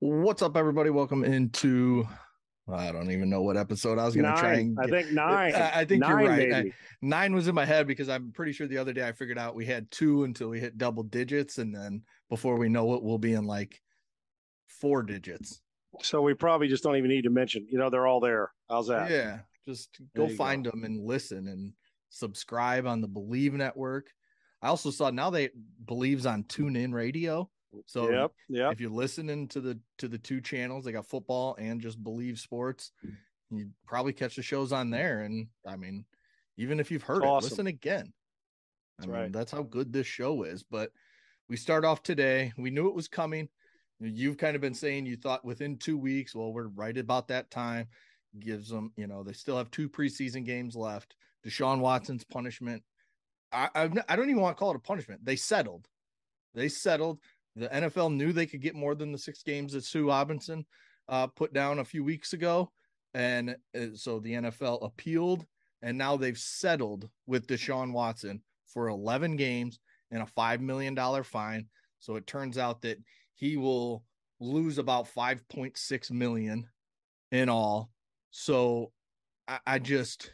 What's up, everybody? Welcome into I don't even know what episode I was going to try and. Get. I think uh, nine. I, I think nine, you're right. I, nine was in my head because I'm pretty sure the other day I figured out we had two until we hit double digits, and then before we know it, we'll be in like four digits. So we probably just don't even need to mention. You know, they're all there. How's that? Yeah, just go find go. them and listen and subscribe on the Believe Network. I also saw now they believes on TuneIn Radio. So yep, yep. if you're listening to the to the two channels, they got football and just believe sports. You probably catch the shows on there. And I mean, even if you've heard it, listen again. That's I mean, right. That's how good this show is. But we start off today. We knew it was coming. You've kind of been saying you thought within two weeks. Well, we're right about that time. Gives them, you know, they still have two preseason games left. Deshaun Watson's punishment. I, I, I don't even want to call it a punishment. They settled. They settled. The NFL knew they could get more than the six games that Sue Robinson uh, put down a few weeks ago. And uh, so the NFL appealed, and now they've settled with Deshaun Watson for 11 games and a $5 million fine. So it turns out that he will lose about 5.6 million in all. So I, I just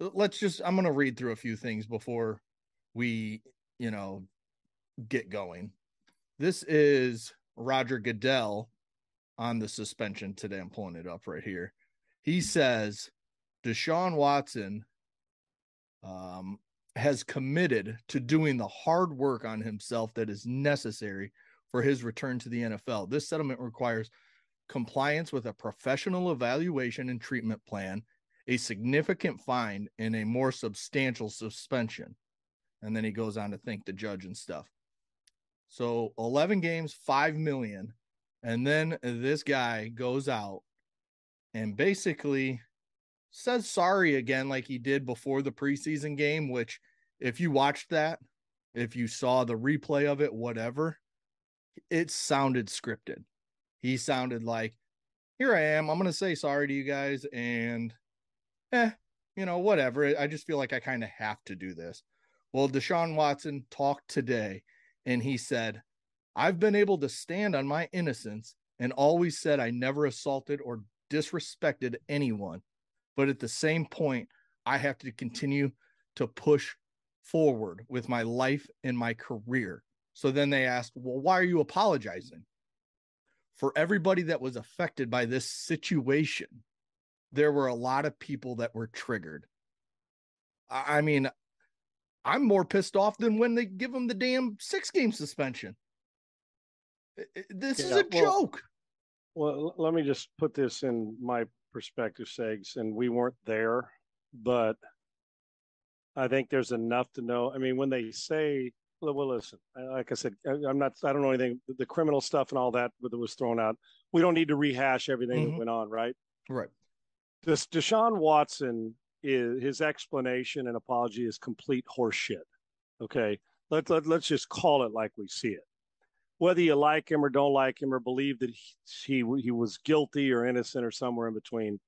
let's just I'm gonna read through a few things before we, you know, get going. This is Roger Goodell on the suspension today. I'm pulling it up right here. He says Deshaun Watson um, has committed to doing the hard work on himself that is necessary for his return to the NFL. This settlement requires compliance with a professional evaluation and treatment plan, a significant fine, and a more substantial suspension. And then he goes on to thank the judge and stuff. So 11 games, 5 million. And then this guy goes out and basically says sorry again, like he did before the preseason game, which, if you watched that, if you saw the replay of it, whatever, it sounded scripted. He sounded like, here I am. I'm going to say sorry to you guys. And, eh, you know, whatever. I just feel like I kind of have to do this. Well, Deshaun Watson talked today and he said, I've been able to stand on my innocence and always said I never assaulted or disrespected anyone. But at the same point, I have to continue to push forward with my life and my career. So then they asked, Well, why are you apologizing? For everybody that was affected by this situation, there were a lot of people that were triggered. I mean, I'm more pissed off than when they give him the damn six game suspension. This yeah, is a well, joke. Well, let me just put this in my perspective, Segs, and we weren't there, but I think there's enough to know. I mean, when they say, well, listen, like I said, I'm not, I don't know anything, the criminal stuff and all that that was thrown out. We don't need to rehash everything mm-hmm. that went on, right? Right. This Deshaun Watson is his explanation and apology is complete horseshit. Okay, let, let let's just call it like we see it. Whether you like him or don't like him or believe that he, he he was guilty or innocent or somewhere in between,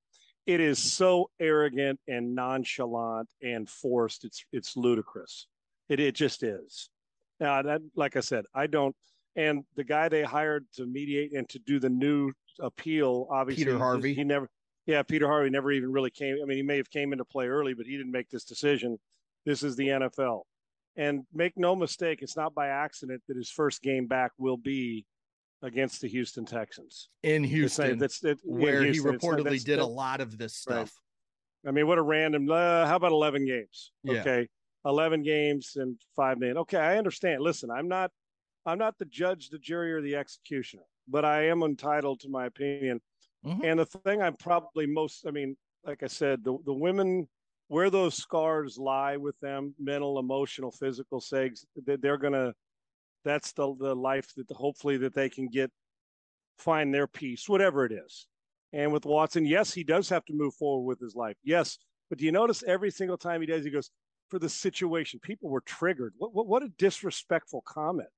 it is so arrogant and nonchalant and forced. It's it's ludicrous. It it just is. Now that, like I said, I don't. And the guy they hired to mediate and to do the new appeal, obviously, Peter Harvey. He never yeah, Peter Harvey never even really came. I mean, he may have came into play early, but he didn't make this decision. This is the NFL. And make no mistake, it's not by accident that his first game back will be against the Houston Texans in Houston, that's, where Houston. he reportedly did a lot of this stuff. Right. I mean, what a random. Uh, how about eleven games? Yeah. Okay, eleven games and five days. Okay, I understand. Listen, I'm not, I'm not the judge, the jury, or the executioner, but I am entitled to my opinion Mm-hmm. And the thing I'm probably most, I mean, like I said, the, the women, where those scars lie with them, mental, emotional, physical segs, they're going to, that's the, the life that hopefully that they can get, find their peace, whatever it is. And with Watson, yes, he does have to move forward with his life. Yes. But do you notice every single time he does, he goes, for the situation, people were triggered. What, what, what a disrespectful comment.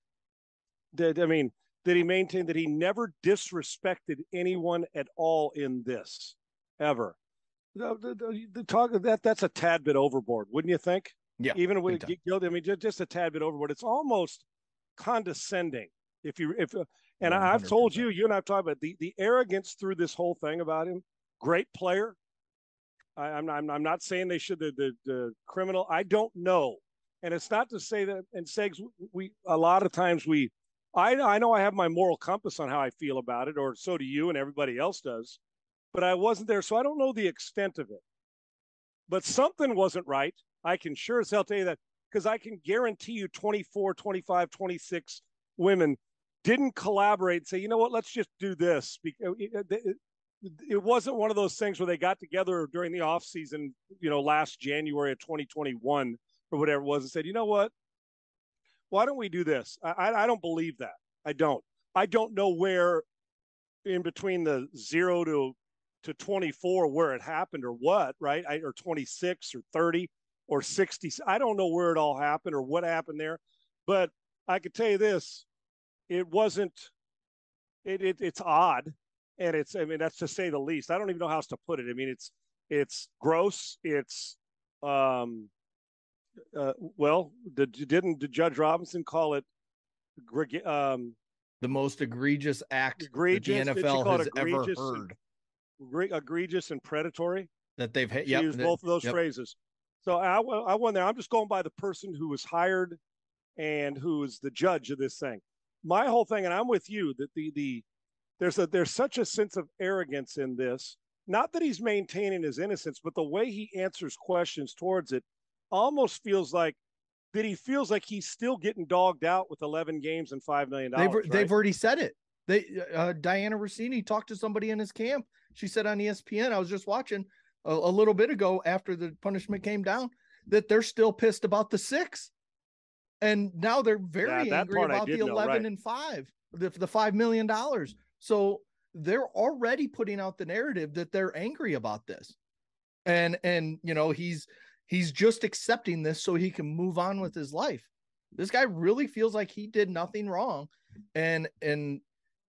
Did, I mean, that he maintained that he never disrespected anyone at all in this ever. The, the, the talk of that that's a tad bit overboard, wouldn't you think? Yeah. Even with guilty, I mean, just, just a tad bit overboard. It's almost condescending If you if uh, and 100%. I've told you, you and I've talked about the the arrogance through this whole thing about him. Great player. I, am I'm, I'm not saying they should the, the the criminal. I don't know, and it's not to say that. And Segs, we a lot of times we, I I know I have my moral compass on how I feel about it, or so do you, and everybody else does. But I wasn't there, so I don't know the extent of it. But something wasn't right. I can sure as hell tell you that because I can guarantee you 24, 25, 26 women didn't collaborate and say, you know what, let's just do this. Uh, uh, it wasn't one of those things where they got together during the off season, you know, last January of 2021 or whatever it was and said, you know what, why don't we do this? I, I don't believe that. I don't. I don't know where in between the zero to to 24 where it happened or what, right? I, or 26 or 30 or 60. I don't know where it all happened or what happened there, but I could tell you this: it wasn't. It, it it's odd, and it's. I mean, that's to say the least. I don't even know how else to put it. I mean, it's it's gross. It's um. Uh, well, did, didn't did Judge Robinson call it um, the most egregious act egregious, the NFL has ever heard? And, egregious and predatory. That they've hit. Yep, used both of those yep. phrases. So I, I went there. I'm just going by the person who was hired and who is the judge of this thing. My whole thing, and I'm with you that the the there's a there's such a sense of arrogance in this. Not that he's maintaining his innocence, but the way he answers questions towards it almost feels like that he feels like he's still getting dogged out with 11 games and five million dollars. They've, right? they've already said it. They uh, Dianna Russini talked to somebody in his camp. She said on ESPN, I was just watching a, a little bit ago after the punishment came down that they're still pissed about the six. And now they're very yeah, angry about the 11 know, right. and five, the, the $5 million. So they're already putting out the narrative that they're angry about this. And, and, you know, he's, he's just accepting this so he can move on with his life. This guy really feels like he did nothing wrong. And, and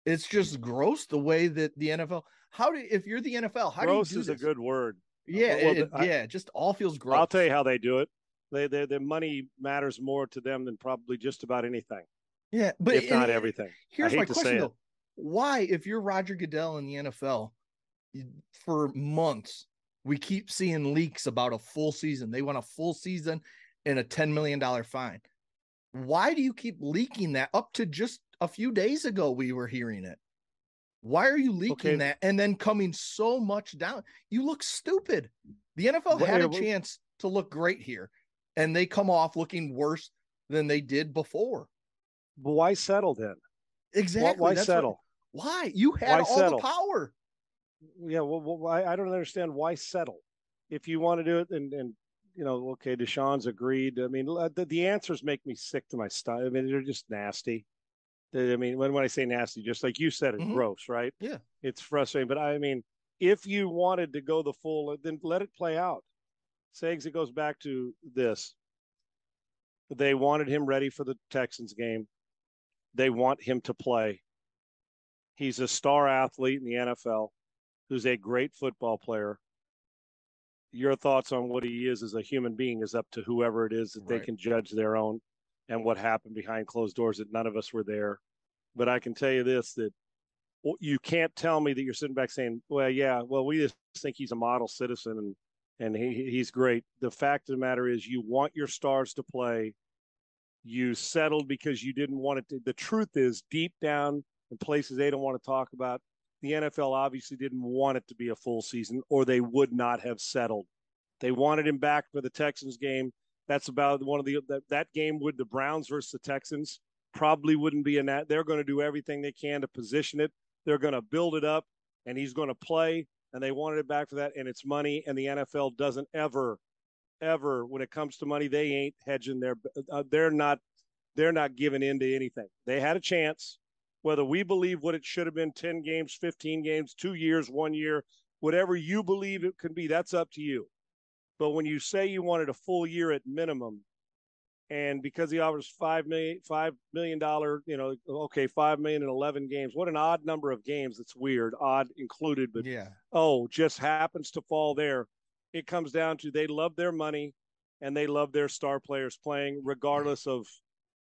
it's just gross the way that the NFL, how do, if you're the NFL, how gross do you do is this? a good word. Yeah, well, it, I, yeah, just all feels gross. I'll tell you how they do it. They, they, the money matters more to them than probably just about anything. Yeah, but if not everything. Here's my question though: Why, if you're Roger Goodell in the NFL, for months we keep seeing leaks about a full season? They want a full season and a ten million dollar fine. Why do you keep leaking that? Up to just a few days ago, we were hearing it. Why are you leaking okay. that and then coming so much down? You look stupid. The NFL had a chance to look great here, and they come off looking worse than they did before. But why settle then? Exactly. Why, why settle? What, why? You had why all settle? the power. Yeah, well, well, I, I don't understand why settle. If you want to do it, and and you know, okay, Deshaun's agreed. I mean, the, the answers make me sick to my stomach. I mean, they're just nasty. I mean, when, when I say nasty, just like you said, it's mm-hmm. gross, right? Yeah. It's frustrating. But I mean, if you wanted to go the full, then let it play out. Segs, it goes back to this. They wanted him ready for the Texans game. They want him to play. He's a star athlete in the NFL who's a great football player. Your thoughts on what he is as a human being is up to whoever it is that right. they can judge their own and what happened behind closed doors that none of us were there. But I can tell you this that you can't tell me that you're sitting back saying, "Well, yeah, well, we just think he's a model citizen and and he he's great." The fact of the matter is, you want your stars to play. You settled because you didn't want it to. The truth is, deep down in places they don't want to talk about, the NFL obviously didn't want it to be a full season, or they would not have settled. They wanted him back for the Texans game. That's about one of the that, that game with the Browns versus the Texans probably wouldn't be in that. They're going to do everything they can to position it. They're going to build it up, and he's going to play. And they wanted it back for that, and it's money. And the NFL doesn't ever, ever, when it comes to money, they ain't hedging their. Uh, they're not. They're not giving in to anything. They had a chance. Whether we believe what it should have been 10 games, 15 games, two years, one year, whatever you believe it can be, that's up to you. But when you say you wanted a full year at minimum, and because he offers five million five million dollar, you know, okay, five million and eleven games. What an odd number of games. That's weird, odd included, but yeah. Oh, just happens to fall there. It comes down to they love their money and they love their star players playing, regardless of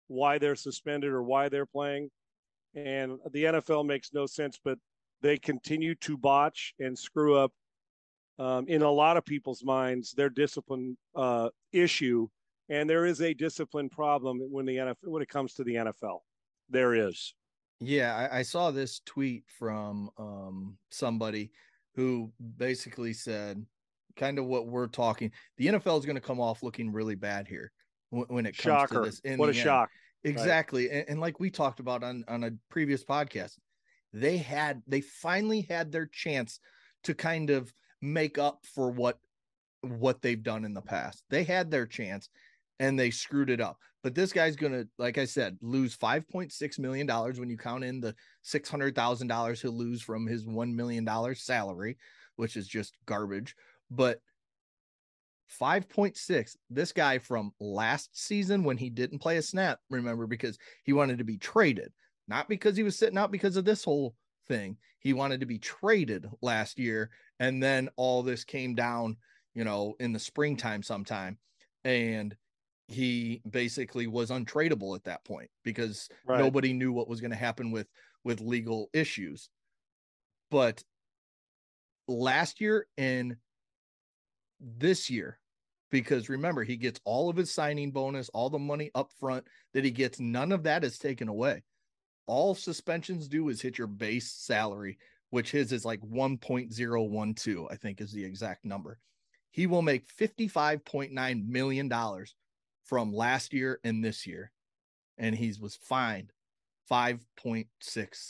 why they're suspended or why they're playing. And the NFL makes no sense, but they continue to botch and screw up um, in a lot of people's minds their discipline uh, issue, and there is a discipline problem when the NFL when it comes to the NFL. There is. Yeah, I, I saw this tweet from um, somebody who basically said kind of what we're talking. The NFL is going to come off looking really bad here when, when it comes Shocker. to this. what a end. shock! Exactly, right. and, and like we talked about on on a previous podcast, they had they finally had their chance to kind of make up for what what they've done in the past. They had their chance and they screwed it up. But this guy's going to like I said, lose 5.6 million dollars when you count in the $600,000 he'll lose from his 1 million dollars salary, which is just garbage. But 5.6 this guy from last season when he didn't play a snap remember because he wanted to be traded. Not because he was sitting out because of this whole thing. He wanted to be traded last year and then all this came down you know in the springtime sometime and he basically was untradeable at that point because right. nobody knew what was going to happen with with legal issues. But last year and this year because remember he gets all of his signing bonus all the money up front that he gets none of that is taken away. All suspensions do is hit your base salary which his is like 1.012 i think is the exact number. He will make 55.9 million dollars from last year and this year and he was fined 5.6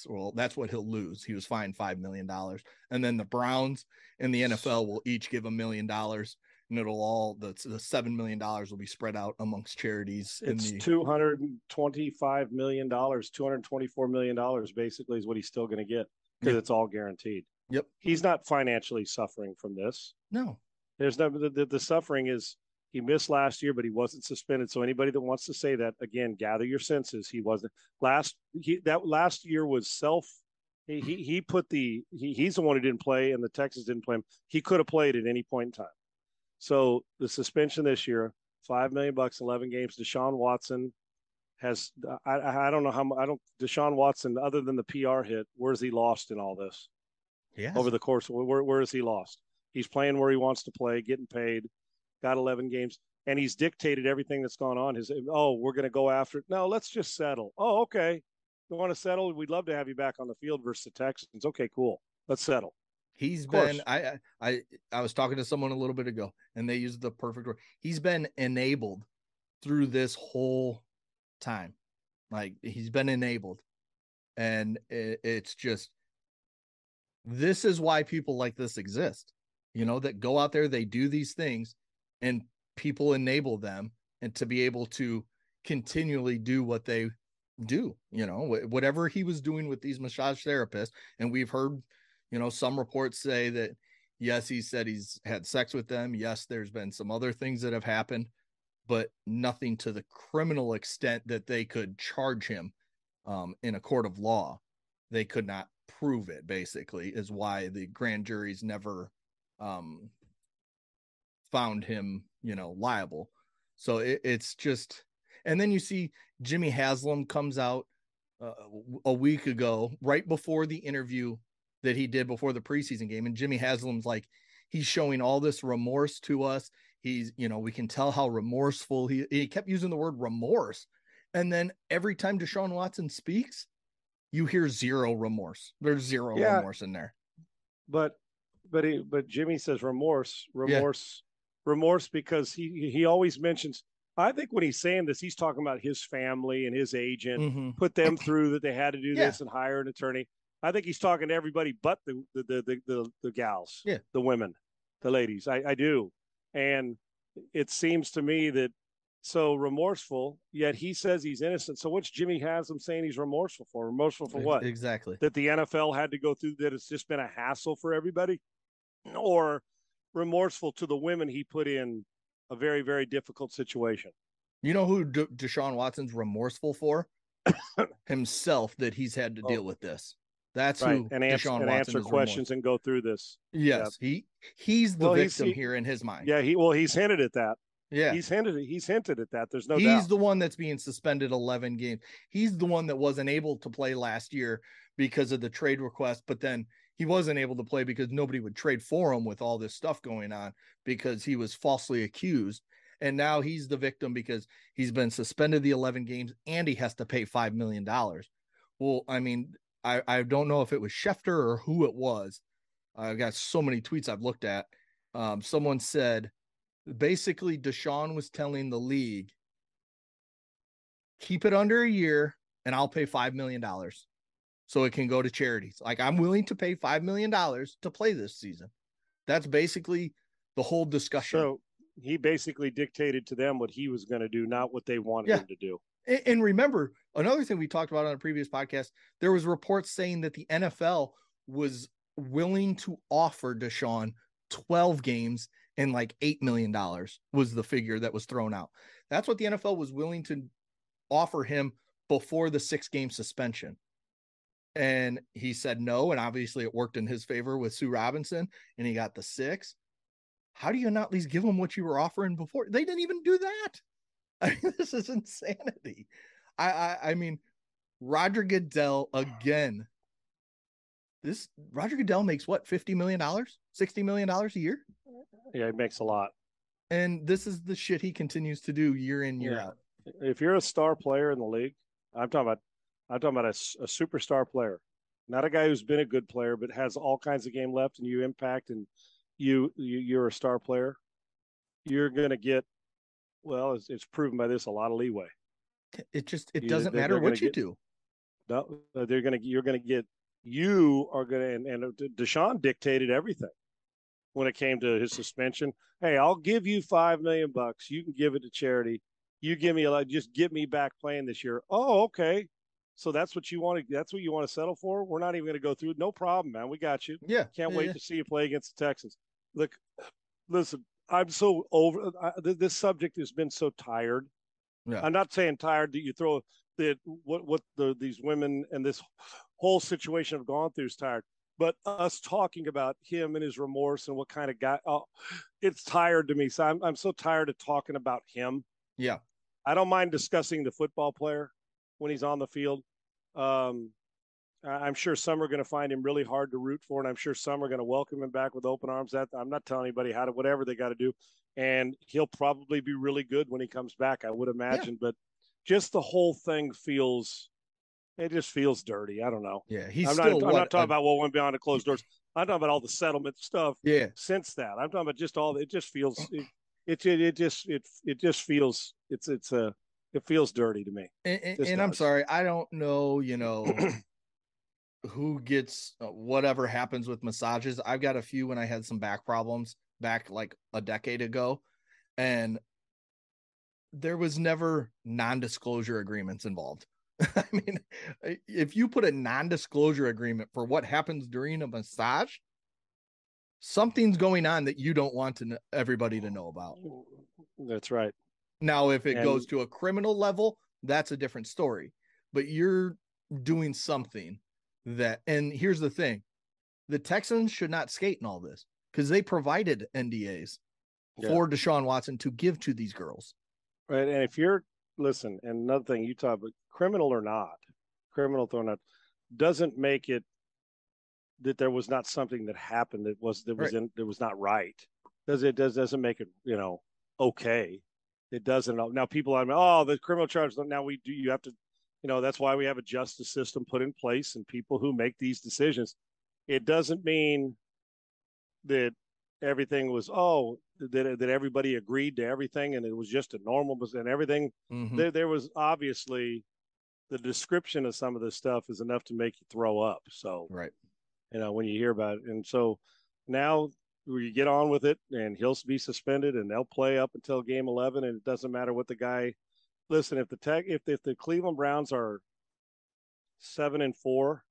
well that's what he'll lose. He was fined 5 million dollars. And then the browns and the nfl will each give a million dollars and it'll all the, the seven million dollars will be spread out amongst charities it's the, 225 million dollars 224 million dollars basically is what he's still going to get because yep. it's all guaranteed. Yep. He's not financially suffering from this. No. There's no the, the, the suffering is he missed last year, but he wasn't suspended. So anybody that wants to say that again, gather your senses. He wasn't last. He that last year was self. He he, he put the he, he's the one who didn't play, and the Texans didn't play him. He could have played at any point in time. So the suspension this year, five million bucks, eleven games. Deshaun Watson has I I don't know how I don't Deshaun Watson other than the PR hit. Where's he lost in all this? Yeah. Over the course, where where is he lost? He's playing where he wants to play, getting paid got 11 games, and he's dictated everything that's gone on. His oh, we're going to go after it. No, let's just settle. Oh, okay. You want to settle? We'd love to have you back on the field versus the Texans. Okay, cool. Let's settle. He's been I I I was talking to someone a little bit ago and they used the perfect word. He's been enabled through this whole time. Like he's been enabled. And it, it's just this is why people like this exist. You know, that go out there, they do these things and people enable them and to be able to continually do what they do you know whatever he was doing with these massage therapists. And we've heard you know some reports say that yes he said he's had sex with them. Yes there's been some other things that have happened but nothing to the criminal extent that they could charge him um, in a court of law. They could not prove it basically is why the grand juries never um, found him, you know, liable. So it, it's just, and then you see Jimmy Haslam comes out uh, a week ago, right before the interview that he did before the preseason game, and Jimmy Haslam's like, he's showing all this remorse to us. He's, you know, we can tell how remorseful he. He kept using the word remorse, and then every time Deshaun Watson speaks, you hear zero remorse. There's zero yeah, remorse in there. But but he, but Jimmy says remorse, remorse remorse because he he always mentions I think when he's saying this, he's talking about his family and his agent mm-hmm. put them through that they had to do yeah. this and hire an attorney. I think he's talking to everybody but the the the the, the, gals, yeah, the women, the ladies. I, I do, and it seems to me that so remorseful. Yet he says he's innocent. So what's Jimmy Haslam saying he's remorseful for? Remorseful for what? Exactly. That the NFL had to go through. That it's just been a hassle for everybody, or remorseful to the women he put in a very, very difficult situation. You know who De- Deshaun Watson's remorseful for? Himself that he's had to oh. deal with this. That's right. who and answer, Deshaun and Watson answer questions and go through this. Yes, he he's the well, victim he's, he, here in his mind. Yeah, he well he's hinted at that. Yeah, he's hinted. He's hinted at that. There's no. He's doubt. the one that's being suspended 11 games. He's the one that wasn't able to play last year because of the trade request, but then he wasn't able to play because nobody would trade for him with all this stuff going on because he was falsely accused. And now he's the victim because he's been suspended the 11 games and he has to pay $5 million. Well, I mean, I, I don't know if it was Schefter or who it was. I've got so many tweets I've looked at. Um, someone said basically Deshaun was telling the league, keep it under a year and I'll pay $5 million so it can go to charities. Like I'm willing to pay $5 million to play this season. That's basically the whole discussion. So he basically dictated to them what he was going to do, not what they wanted yeah. him to do. And remember, another thing we talked about on a previous podcast, there was reports saying that the NFL was willing to offer Deshaun 12 games and like $8 million was the figure that was thrown out. That's what the NFL was willing to offer him before the six game suspension. And he said no. And obviously it worked in his favor with Sue Robinson and he got the six. How do you not at least give him what you were offering before? They didn't even do that. I mean, this is insanity. I, I, I mean, Roger Goodell again. This Roger Goodell makes what fifty million dollars, sixty million dollars a year. Yeah, he makes a lot. And this is the shit he continues to do year in year yeah. out. If you're a star player in the league, I'm talking about, I'm talking about a, a superstar player, not a guy who's been a good player but has all kinds of game left, and you impact and you, you you're a star player. You're gonna get well, it's, it's proven by this a lot of leeway. It just it doesn't matter what you get, do. No, uh, they're gonna you're gonna get you are gonna and, and uh, Deshaun dictated everything when it came to his suspension. Hey, I'll give you five million bucks. You can give it to charity. You give me a lot. Just get me back playing this year. Oh, okay. So that's what you want to. That's what you want to settle for. We're not even going to go through. No problem, man. We got you. Yeah. Can't yeah, wait yeah. to see you play against the Texans. Look, listen. I'm so over I, this subject has been so tired. Yeah. I'm not saying tired that you throw that what what the these women and this whole situation have gone through is tired, but us talking about him and his remorse and what kind of guy, oh, it's tired to me. So I'm I'm so tired of talking about him. Yeah, I don't mind discussing the football player when he's on the field. Um, I'm sure some are going to find him really hard to root for, and I'm sure some are going to welcome him back with open arms. That I'm not telling anybody how to whatever they got to do, and he'll probably be really good when he comes back. I would imagine, yeah. but just the whole thing feels it just feels dirty. I don't know. Yeah, he's I'm still. Not, I'm not talking a, about what went behind the closed doors. I'm talking about all the settlement stuff. Yeah. Since that, I'm talking about just all. It just feels. It, it, it, it just it it just feels it's it's a it feels dirty to me. And, and, and I'm sorry, I don't know. You know. who gets uh, whatever happens with massages. I've got a few when I had some back problems back like a decade ago, and there was never non-disclosure agreements involved. I mean, if you put a non-disclosure agreement for what happens during a massage, something's going on that you don't want to everybody to know about. That's right. Now, if it and... goes to a criminal level, that's a different story. But you're doing something that and here's the thing the Texans should not skate in all this because they provided NDAs yeah. for Deshaun Watson to give to these girls. Right. And if you're listen, and another thing you talk about criminal or not, criminal or not, doesn't make it that there was not something that happened that was that was right. in that was not right. Does it does doesn't make it, you know, okay. It doesn't now people are oh the criminal charge now we do you have to you know that's why we have a justice system put in place and people who make these decisions. It doesn't mean that everything was oh that, that everybody agreed to everything and it was just a normal and everything. Mm-hmm. there, there was obviously the description of some of this stuff is enough to make you throw up so right. you know when you hear about it. And so now you get on with it and he'll be suspended and they'll play up until game 11 and it doesn't matter what the guy listen, if the tech, if if the Cleveland Browns are seven and four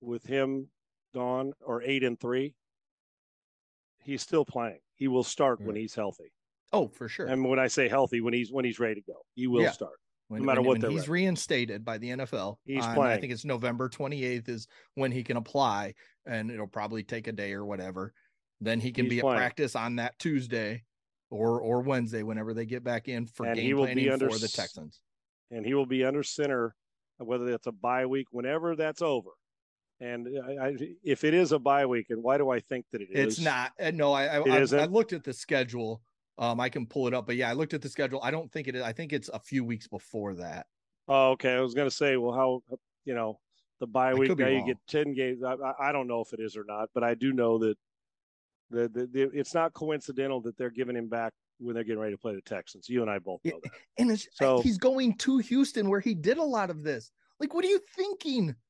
with him gone, or eight and three, he's still playing. He will start when he's healthy. Oh, for sure. And when I say healthy, when he's when he's ready to go, he will yeah. start. When, no matter when, what he's ready. reinstated by the NFL. He's on, playing. I think it's November 28th is when he can apply, and it'll probably take a day or whatever. Then he can he's be playing. at practice on that Tuesday or or Wednesday whenever they get back in for and game planning under, for the Texans. And he will be under center, whether it's a bye week, whenever that's over. And I, I, if it is a bye week, and why do I think that it is? It's not. Uh, no, I I, I, I looked at the schedule. Um, I can pull it up, but yeah, I looked at the schedule. I don't think it is. I think it's a few weeks before that. Oh, okay. I was gonna say, well, how you know the bye week now you get ten games. I, I don't know if it is or not, but I do know that the, the, the, it's not coincidental that they're giving him back when they're getting ready to play the Texans. You and I both know that. And so he's going to Houston where he did a lot of this. Like, what are you thinking?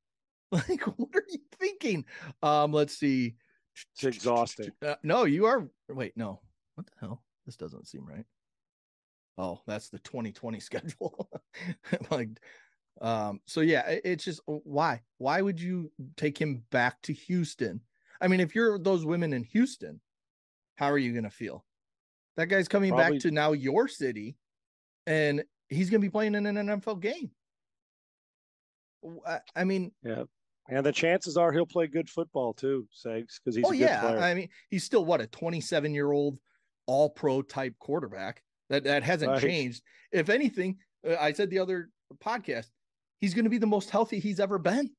Like, what are you thinking? Um, let's see. It's exhausting. Uh, no, you are. Wait, no. What the hell? This doesn't seem right. Oh, that's the 2020 schedule. like, um, so yeah, it, it's just why? Why would you take him back to Houston? I mean, if you're those women in Houston, how are you going to feel? That guy's coming Probably. back to now your city, and he's going to be playing in an NFL game. I mean, yeah, and the chances are he'll play good football too, Segs, because he's oh yeah. Player. I mean, he's still what a 27 year old All Pro type quarterback. That that hasn't right. changed. If anything, uh, I said the other podcast, he's going to be the most healthy he's ever been.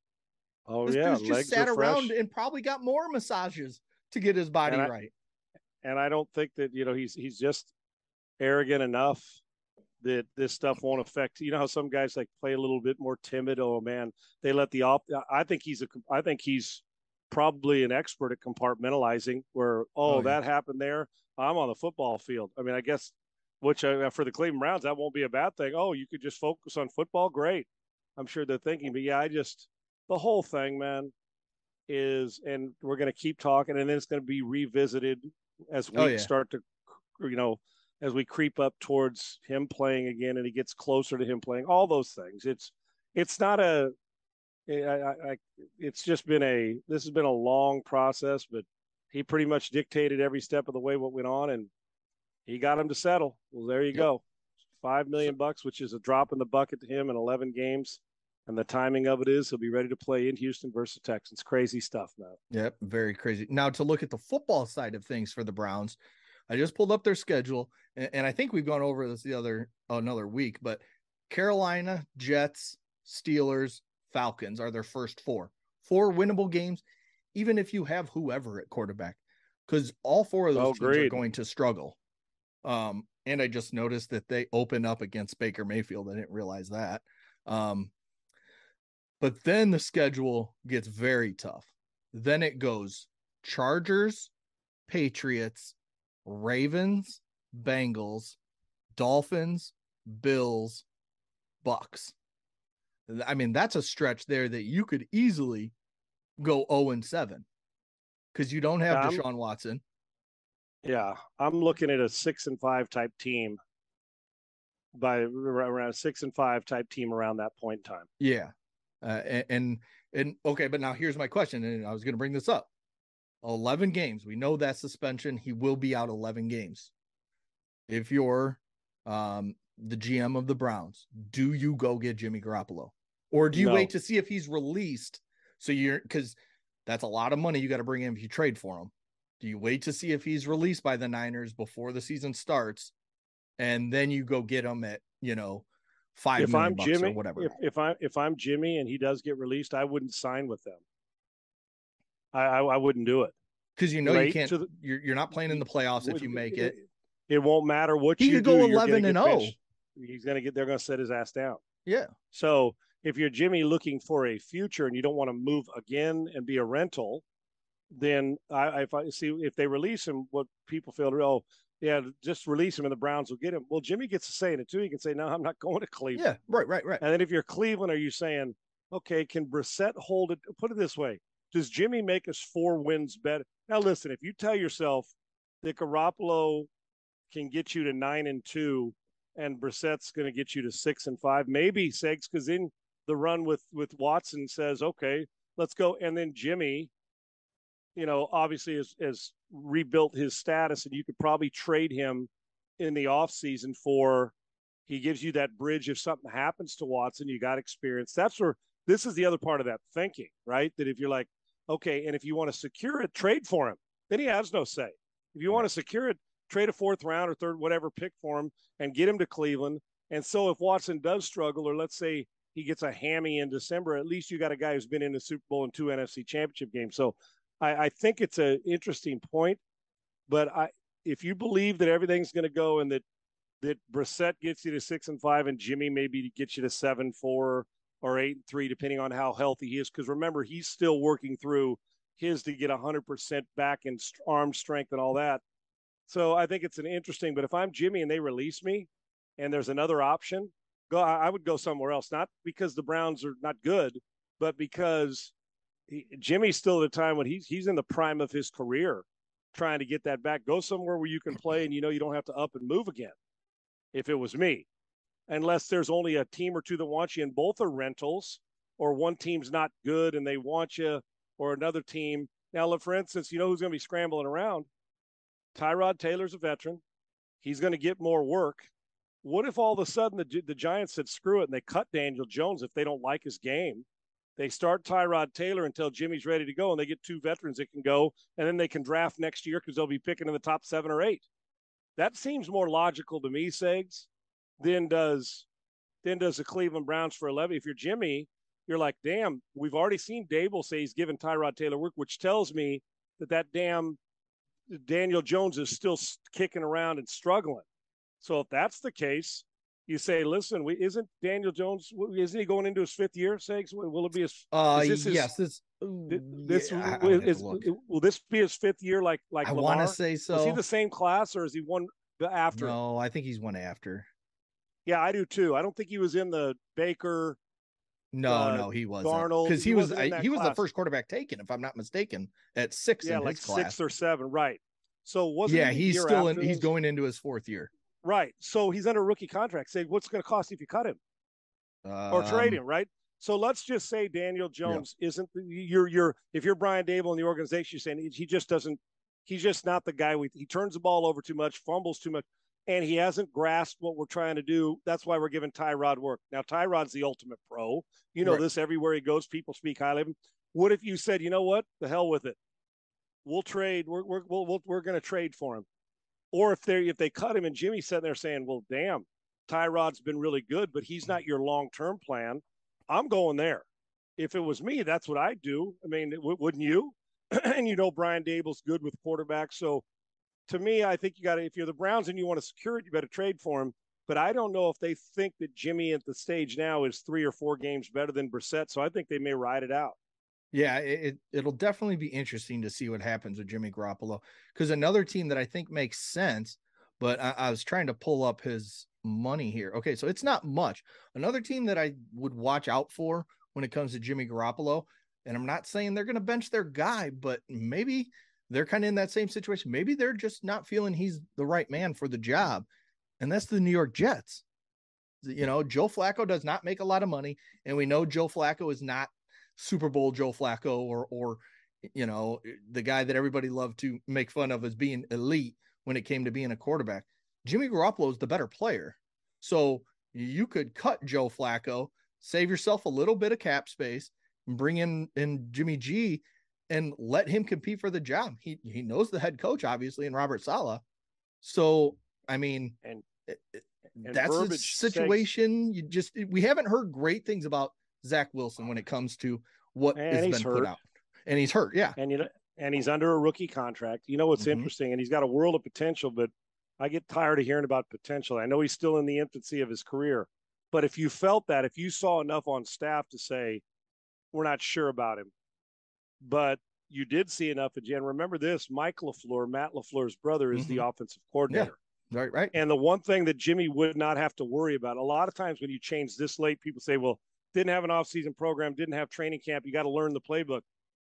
Oh this yeah, dude's just sat around fresh. and probably got more massages to get his body and I, right. And I don't think that you know he's he's just arrogant enough that this stuff won't affect. You know how some guys like play a little bit more timid. Oh man, they let the op. I think he's a. I think he's probably an expert at compartmentalizing. Where oh, oh yeah. that happened there. I'm on the football field. I mean, I guess which uh, for the Cleveland Browns that won't be a bad thing. Oh, you could just focus on football. Great. I'm sure they're thinking, but yeah, I just the whole thing, man, is, and we're going to keep talking, and then it's going to be revisited as oh, we oh, yeah. start to, you know, as we creep up towards him playing again, and he gets closer to him playing. All those things. It's, it's not a, I, I, it's just been a. This has been a long process, but he pretty much dictated every step of the way what went on, and he got him to settle. Well, there you yep. go, five million bucks, which is a drop in the bucket to him in eleven games and the timing of it is he'll be ready to play in Houston versus Texans. Crazy stuff, man. Yep, very crazy. Now to look at the football side of things for the Browns, I just pulled up their schedule, and, and I think we've gone over this the other another week, but Carolina, Jets, Steelers, Falcons are their first four. Four winnable games, even if you have whoever at quarterback, because all four of those oh, teams great. are going to struggle. Um, and I just noticed that they open up against Baker Mayfield. I didn't realize that. Um, but then the schedule gets very tough. Then it goes Chargers, Patriots, Ravens, Bengals, Dolphins, Bills, Bucks. I mean, that's a stretch there that you could easily go 0 and 7 because you don't have Deshaun Watson. Yeah, I'm looking at a six and five type team by around six and five type team around that point in time. Yeah. Uh, and, and and okay, but now here's my question, and I was going to bring this up. 11 games. We know that suspension. He will be out 11 games. If you're um, the GM of the Browns, do you go get Jimmy Garoppolo? Or do you no. wait to see if he's released? So you're because that's a lot of money you got to bring in if you trade for him. Do you wait to see if he's released by the Niners before the season starts? And then you go get him at, you know, five if I'm Jimmy, or whatever. If, if I if I'm Jimmy and he does get released, I wouldn't sign with them. I I, I wouldn't do it because you know Late you can't. The, you're you're not playing in the playoffs if you make it. It, it won't matter what he you could do, He could go eleven and zero. Oh. He's gonna get. They're gonna set his ass down. Yeah. So if you're Jimmy looking for a future and you don't want to move again and be a rental, then I, if I see if they release him, what people feel, oh, yeah, just release him and the Browns will get him. Well, Jimmy gets to say it too. He can say, no, I'm not going to Cleveland. Yeah, right, right, right. And then if you're Cleveland, are you saying, okay, can Brissett hold it? Put it this way. Does Jimmy make us four wins better? Now, listen, if you tell yourself that Garoppolo can get you to nine and two and Brissett's going to get you to six and five, maybe Segs, because in the run with, with Watson says, okay, let's go. And then Jimmy, you know, obviously has, has rebuilt his status, and you could probably trade him in the offseason for he gives you that bridge if something happens to Watson, you got experience. That's where this is the other part of that thinking, right? That if you're like, okay, and if you want to secure it, trade for him, then he has no say. If you want to secure it, trade a fourth round or third, whatever pick for him and get him to Cleveland. And so if Watson does struggle, or let's say he gets a hammy in December, at least you got a guy who's been in the Super Bowl and two NFC championship games. So I, I think it's an interesting point. But I, if you believe that everything's going to go and that that Brissett gets you to six and five, and Jimmy maybe gets you to seven four or eight and three, depending on how healthy he is. Because remember, he's still working through his to get hundred percent back in arm strength and all that. So I think it's an interesting. But if I'm Jimmy and they release me, and there's another option, go. I would go somewhere else. Not because the Browns are not good, but because he, Jimmy's still at a time when he's he's in the prime of his career, trying to get that back. Go somewhere where you can play and you know you don't have to up and move again. If it was me, unless there's only a team or two that want you, and both are rentals, or one team's not good and they want you, or another team. Now, look, for instance, you know who's going to be scrambling around? Tyrod Taylor's a veteran. He's going to get more work. What if all of a sudden the, the Giants said, screw it, and they cut Daniel Jones if they don't like his game? They start Tyrod Taylor until Jimmy's ready to go, and they get two veterans that can go, and then they can draft next year because they'll be picking in the top seven or eight. That seems more logical to me, Segs, than does than does the Cleveland Browns for eleven. If you're Jimmy, you're like, damn, we've already seen Daboll say he's given Tyrod Taylor work, which tells me that that damn Daniel Jones is still kicking around and struggling. So if that's the case, you say, listen, we, isn't Daniel Jones? Isn't he going into his fifth year? Segs, will it be his? Uh, this his, yes. This, this yeah, is, will this be his fifth year? Like like I want to say so. Is he the same class or is he one after? No, I think he's one after. Yeah, I do too. I don't think he was in the Baker. No, uh, no, he wasn't. because he, he, was I, he was the first quarterback taken, if I'm not mistaken, at six. Yeah, like six or seven, right? So was yeah, he's still in. He's going into his fourth year. Right. So he's under rookie contract. Say, what's going to cost if you cut him um, or trade him? Right. So let's just say Daniel Jones yeah. isn't you're you're if you're Brian Daboll in the organization, you're saying he just doesn't he's just not the guy we he turns the ball over too much, fumbles too much, and he hasn't grasped what we're trying to do. That's why we're giving Tyrod work. Now Tyrod's the ultimate pro. You know right. this everywhere he goes, people speak highly of him. What if you said, you know what, the hell with it, we'll trade. We're we're we're, we're going to trade for him. Or if they if they cut him and Jimmy's sitting there saying, "Well, damn, Tyrod's been really good, but he's not your long term plan," I'm going there. If it was me, that's what I'd do. I mean, w- wouldn't you? and you know, Brian Daboll's good with quarterbacks, so to me, I think you got to. If you're the Browns and you want to secure it, you better trade for him. But I don't know if they think that Jimmy at the stage now is three or four games better than Brissett. So I think they may ride it out. Yeah, it, it'll definitely be interesting to see what happens with Jimmy Garoppolo. Because another team that I think makes sense, but I, I was trying to pull up his money here. Okay, so it's not much. Another team that I would watch out for when it comes to Jimmy Garoppolo, and I'm not saying they're going to bench their guy, but maybe they're kind of in that same situation. Maybe they're just not feeling he's the right man for the job. And that's the New York Jets. You know, Joe Flacco does not make a lot of money. And we know Joe Flacco is not Super Bowl Joe Flacco or or you know the guy that everybody loved to make fun of as being elite when it came to being a quarterback. Jimmy Garoppolo is the better player, so you could cut Joe Flacco, save yourself a little bit of cap space, and bring in in Jimmy G, and let him compete for the job. He he knows the head coach obviously, and Robert Saleh, So I mean, and, and that's a situation. you just we haven't heard great things about Zach Wilson when it comes to what and has been hurt. put out. And he's hurt, yeah. And you know, and he's under a rookie contract. You know what's mm-hmm. interesting, and he's got a world of potential, but I get tired of hearing about potential. I know he's still in the infancy of his career, but if you felt that, if you saw enough on staff to say we're not sure about him, but you did see enough of Jen. Remember this: Mike LaFleur, Matt LaFleur's brother, is mm-hmm. the offensive coordinator. Yeah. Right, right. And the one thing that Jimmy would not have to worry about, a lot of times when you change this late, people say, well, didn't have an off-season program, didn't have training camp. You got to learn the playbook.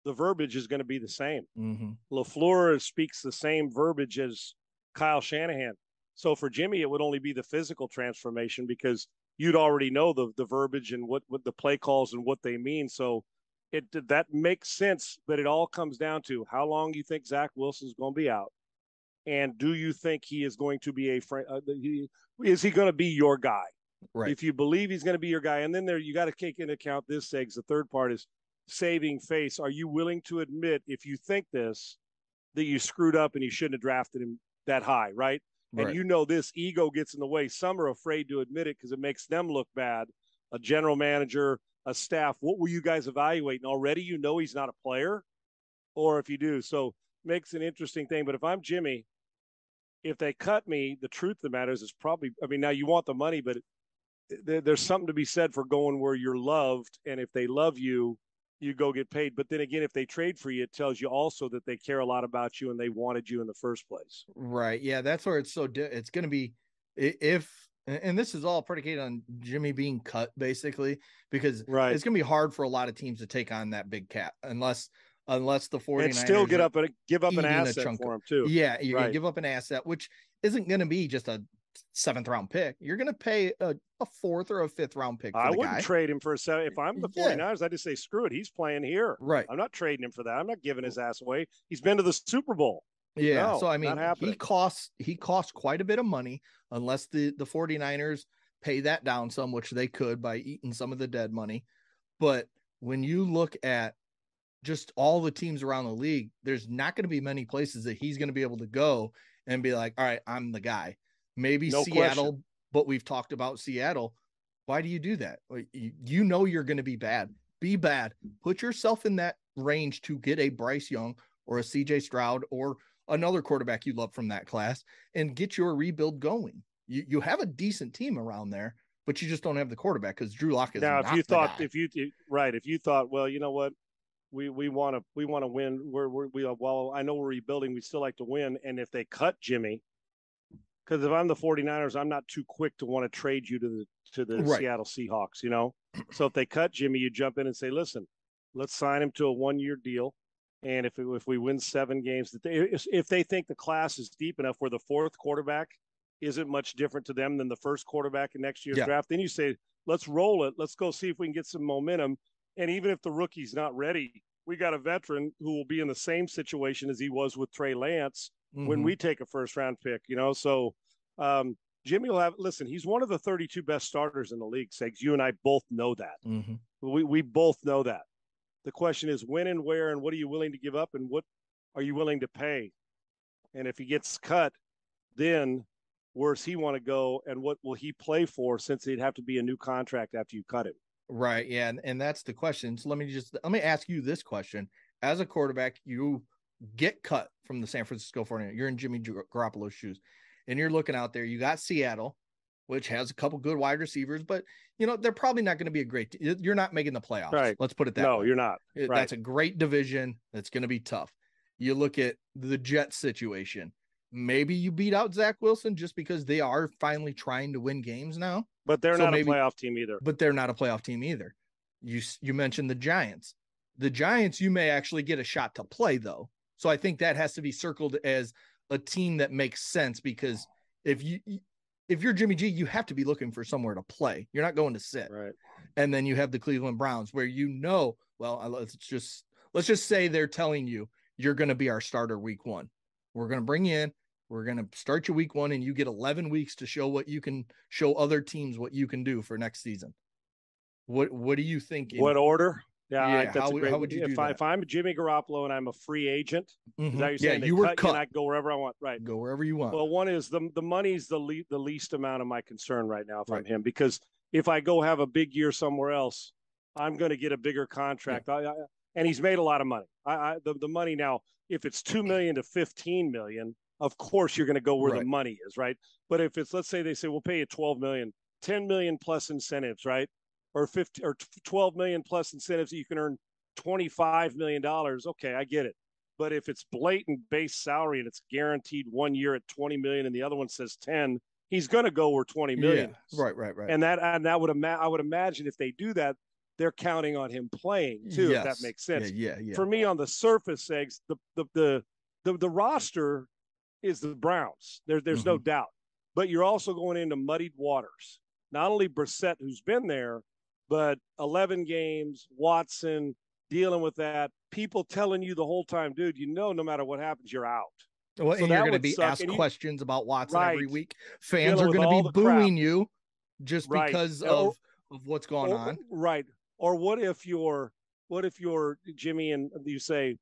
The verbiage is going to be the same. Mm-hmm. LaFleur speaks the same verbiage as Kyle Shanahan. So for Jimmy, it would only be the physical transformation because you'd already know the the verbiage and what what the play calls and what they mean. So it that makes sense, but it all comes down to how long you think Zach Wilson's going to be out, and do you think he is going to be a friend? uh, is he going to be your guy? Right. If you believe he's going to be your guy, and then there you got to take into account this segs. The third part is saving face. Are you willing to admit if you think this that you screwed up and you shouldn't have drafted him that high, right? And right. you know this ego gets in the way. Some are afraid to admit it because it makes them look bad. A general manager, a staff, what were you guys evaluating? Already you know he's not a player? Or if you do. So makes an interesting thing. But if I'm Jimmy, if they cut me, the truth of the matter is, it's probably. I mean, now you want the money, but there's something to be said for going where you're loved, and if they love you, you go get paid. But then again, if they trade for you, it tells you also that they care a lot about you and they wanted you in the first place. Right. Yeah, that's where it's so. Di- it's going to be if and this is all predicated on Jimmy being cut basically because right. it's going to be hard for a lot of teams to take on that big cap unless unless the 49ers and still get up and give up an asset for him too. Yeah, you're right. going to give up an asset which isn't going to be just a seventh round pick. You're going to pay a, a, fourth or a fifth round pick. I wouldn't guy. trade him for a seven. If I'm the 49ers, yeah. I just say screw it. He's playing here. Right. I'm not trading him for that. I'm not giving his ass away. He's been to the Super Bowl. Yeah. No, so I mean, he costs he costs quite a bit of money unless the the 49ers pay that down some, which they could by eating some of the dead money. But when you look at just all the teams around the league, there's not going to be many places that he's going to be able to go and be like, all right, I'm the guy. Maybe no Seattle, question. but we've talked about Seattle. Why do you do that? You know you're going to be bad. Be bad. Put yourself in that range to get a Bryce Young or a CJ Stroud or another quarterback you love from that class and get your rebuild going. You you have a decent team around there, but you just don't have the quarterback because Drew Lock is now. if you thought, guy. if you right, if you thought, well, you know what, we we want to we want to win. We're, we're we well, I know we're rebuilding. We still like to win, and if they cut Jimmy, because if I'm the 49ers, I'm not too quick to want to trade you to the to the right. Seattle Seahawks. You know, so if they cut Jimmy, you jump in and say, listen, let's sign him to a one year deal. And if if we win seven games, that they, if they think the class is deep enough where the fourth quarterback isn't much different to them than the first quarterback in next year's yeah. draft, then you say, let's roll it. Let's go see if we can get some momentum. And even if the rookie's not ready, we got a veteran who will be in the same situation as he was with Trey Lance mm-hmm. when we take a first round pick. You know, so um, Jimmy will have. Listen, he's one of the 32 best starters in the league. Segs, you and I both know that. Mm-hmm. We we both know that. The question is when and where and what are you willing to give up and what are you willing to pay? And if he gets cut, then where's he want to go and what will he play for since it'd have to be a new contract after you cut him? Right. Yeah. And, and that's the question. So let me just let me ask you this question. As a quarterback, you get cut from the San Francisco 49ers. You're in Jimmy Garoppolo's shoes. And you're looking out there. You got Seattle, which has a couple good wide receivers, but you know they're probably not going to be a great. You're not making the playoffs. Right. Let's put it that. Way. No, way. you're not. Right. That's a great division. That's going to be tough. You look at the Jets situation. Maybe you beat out Zach Wilson just because they are finally trying to win games now. But they're so not maybe, a playoff team either. But they're not a playoff team either. You you mentioned the Giants. The Giants, you may actually get a shot to play though. So I think that has to be circled as a team that makes sense because if you if you're Jimmy G, you have to be looking for somewhere to play. You're not going to sit. Right. And then you have the Cleveland Browns where you know, well, let's just let's just say they're telling you you're going to be our starter week 1. We're going to bring you in, we're going to start you week 1 and you get 11 weeks to show what you can show other teams what you can do for next season. What what do you think? In, what order? Yeah, yeah that's how, a great. How would you if, I, if I'm Jimmy Garoppolo and I'm a free agent, mm-hmm. is that you're saying yeah, you were cut, cut. I go wherever I want? Right, go wherever you want. Well, one is the the money's the le- the least amount of my concern right now if right. I'm him because if I go have a big year somewhere else, I'm going to get a bigger contract. Yeah. I, I, and he's made a lot of money. I, the the money now, if it's two million to fifteen million, of course you're going to go where right. the money is, right? But if it's let's say they say we'll pay you 12 million, 10 million plus incentives, right? Or 50 or 12 million plus incentives that you can earn 25 million dollars. Okay i get it. But if it's blatant base salary and it's guaranteed one year at 20 million and the other one says 10 he's going to go where 20 million yeah, right right right. And that and that would ima- i would imagine if they do that they're counting on him playing too yes. if that makes sense. Yeah, yeah, yeah. For me on the surface eggs the the the the, the roster is the browns. There, there's mm-hmm. no doubt. But you're also going into muddied waters. Not only Brissett, who's been there, but 11 games, Watson dealing with that, people telling you the whole time, dude, you know, no matter what happens, you're out. Well, so and you're going to be suck. asked and questions you, about Watson right. every week. Fans are going to be booing crap. you just right. because or, of of what's going or, on. Right. Or what if you're what if you're Jimmy and you say,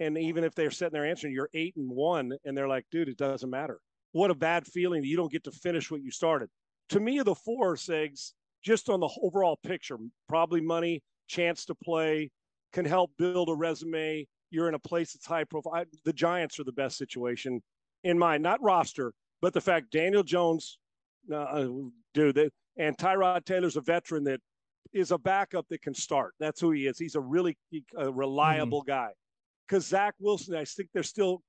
And even if they're sitting there answering, you're eight and one, and they're like, dude, it doesn't matter. What a bad feeling that you don't get to finish what you started. To me, the four, Segs, just on the overall picture, probably money, chance to play, can help build a resume. You're in a place that's high profile. the Giants are the best situation in mind, not roster, but the fact Daniel Jones, uh, uh dude, they, and Tyrod Taylor's a veteran that is a backup that can start. That's who he is. He's a really a reliable mm-hmm. guy. Because Zach Wilson, I think they're still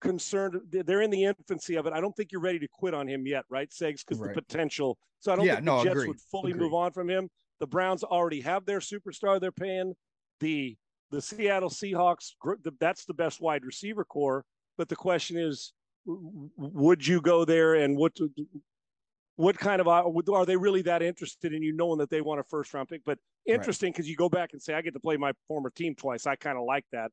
concerned. They're in the infancy of it. I don't think you're ready to quit on him yet, right, Segs? Because right. the potential. So I don't yeah, think the Jets agreed. would fully agreed. move on from him. The Browns already have their superstar they're paying. The the Seattle Seahawks, that's the best wide receiver corps. But the question is, would you go there and what what kind of uh, are they really that interested in you knowing that they want a first round pick? But interesting because right. you go back and say, I get to play my former team twice. I kind of like that.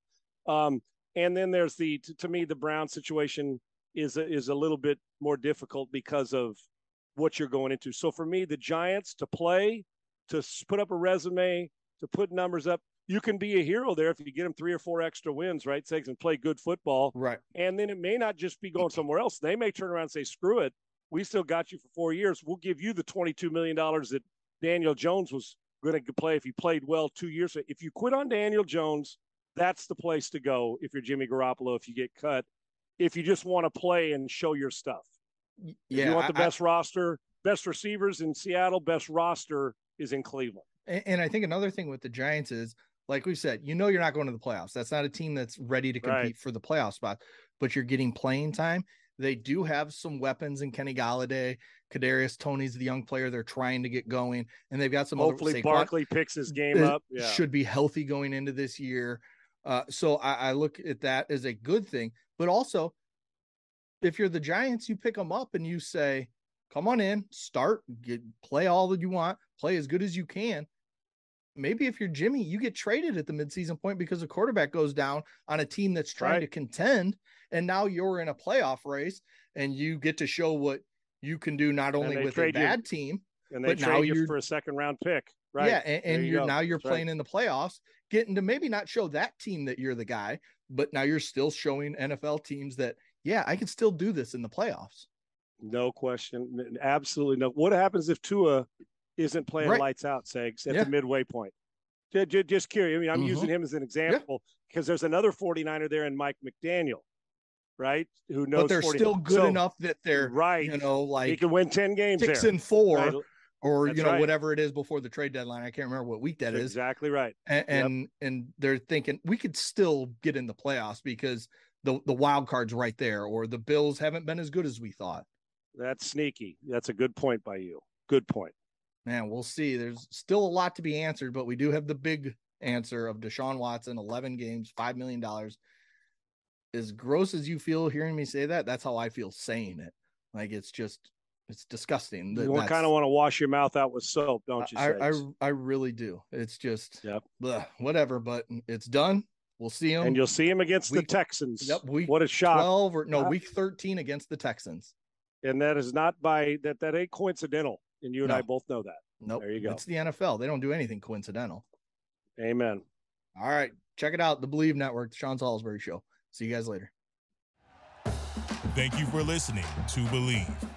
Um, and then there's the to, to, me the Brown situation is a, is a little bit more difficult because of what you're going into. So for me, the Giants to play, to put up a resume, to put numbers up, you can be a hero there if you get them three or four extra wins, right? Segs and play good football, right? And then it may not just be going somewhere else. They may turn around and say, "Screw it, we still got you for four years. We'll give you the $22 million that Daniel Jones was going to play if he played well two years. If you quit on Daniel Jones, that's the place to go if you're Jimmy Garoppolo, if you get cut, if you just want to play and show your stuff. Yeah, if you want the I, best I, roster, best receivers in Seattle, best roster is in Cleveland. And, and, I think another thing with the Giants is, like we said, you know you're not going to the playoffs. That's not a team that's ready to compete right. for the playoff spot, but you're getting playing time. They do have some weapons in Kenny Golladay, Kadarius Toney's the young player they're trying to get going, and they've got some. Hopefully, other, Barkley picks his game up. Yeah. Should be healthy going into this year. Uh, so I, I look at that as a good thing. But also, if you're the Giants, you pick them up and you say, "Come on in, start, get play all that you want, play as good as you can." maybe if you're Jimmy, you get traded at the midseason point because the quarterback goes down on a team that's trying right. to contend, and now you're in a playoff race, and you get to show what you can do not only with a bad you, team, and they but trade now you for a second round pick, right? Yeah, and, and you you're go. now you're that's playing right. in the playoffs, getting to maybe not show that team that you're the guy, but now you're still showing NFL teams that yeah, I can still do this in the playoffs. No question, absolutely no. What happens if Tua isn't playing right. lights out, Segs, at yeah. the midway point. Just curious. I mean, I'm mm-hmm. using him as an example because yeah. there's another 49er there in Mike McDaniel, right? Who knows? But they're 40. still good so, enough that they're right. You know, like he can win 10 games. Six there. and four. Right? Or That's you know right. whatever it is before the trade deadline. I can't remember what week that That's is. Exactly right. And, yep. and and they're thinking we could still get in the playoffs because the the wild card's right there, or the Bills haven't been as good as we thought. That's sneaky. That's a good point by you. Good point man, we'll see. There's still a lot to be answered, but we do have the big answer of Deshaun Watson, 11 games, $5 million. As gross as you feel hearing me say that, that's how I feel saying it. Like it's just, it's disgusting. You kind of want to wash your mouth out with soap, don't you? I, I, I, really do. It's just, yep. Bleh, whatever, but it's done. We'll see him. And you'll see him against week, the Texans. Yep. Week what a shock. 12 or no, week 13 against the Texans. And that is not by that, that ain't coincidental and you and no. I both know that. Nope. There you go. It's the NFL. They don't do anything coincidental. Amen. All right. Check it out. The Bleav Network, the Sean Salisbury Show. See you guys later. Thank you for listening to Bleav.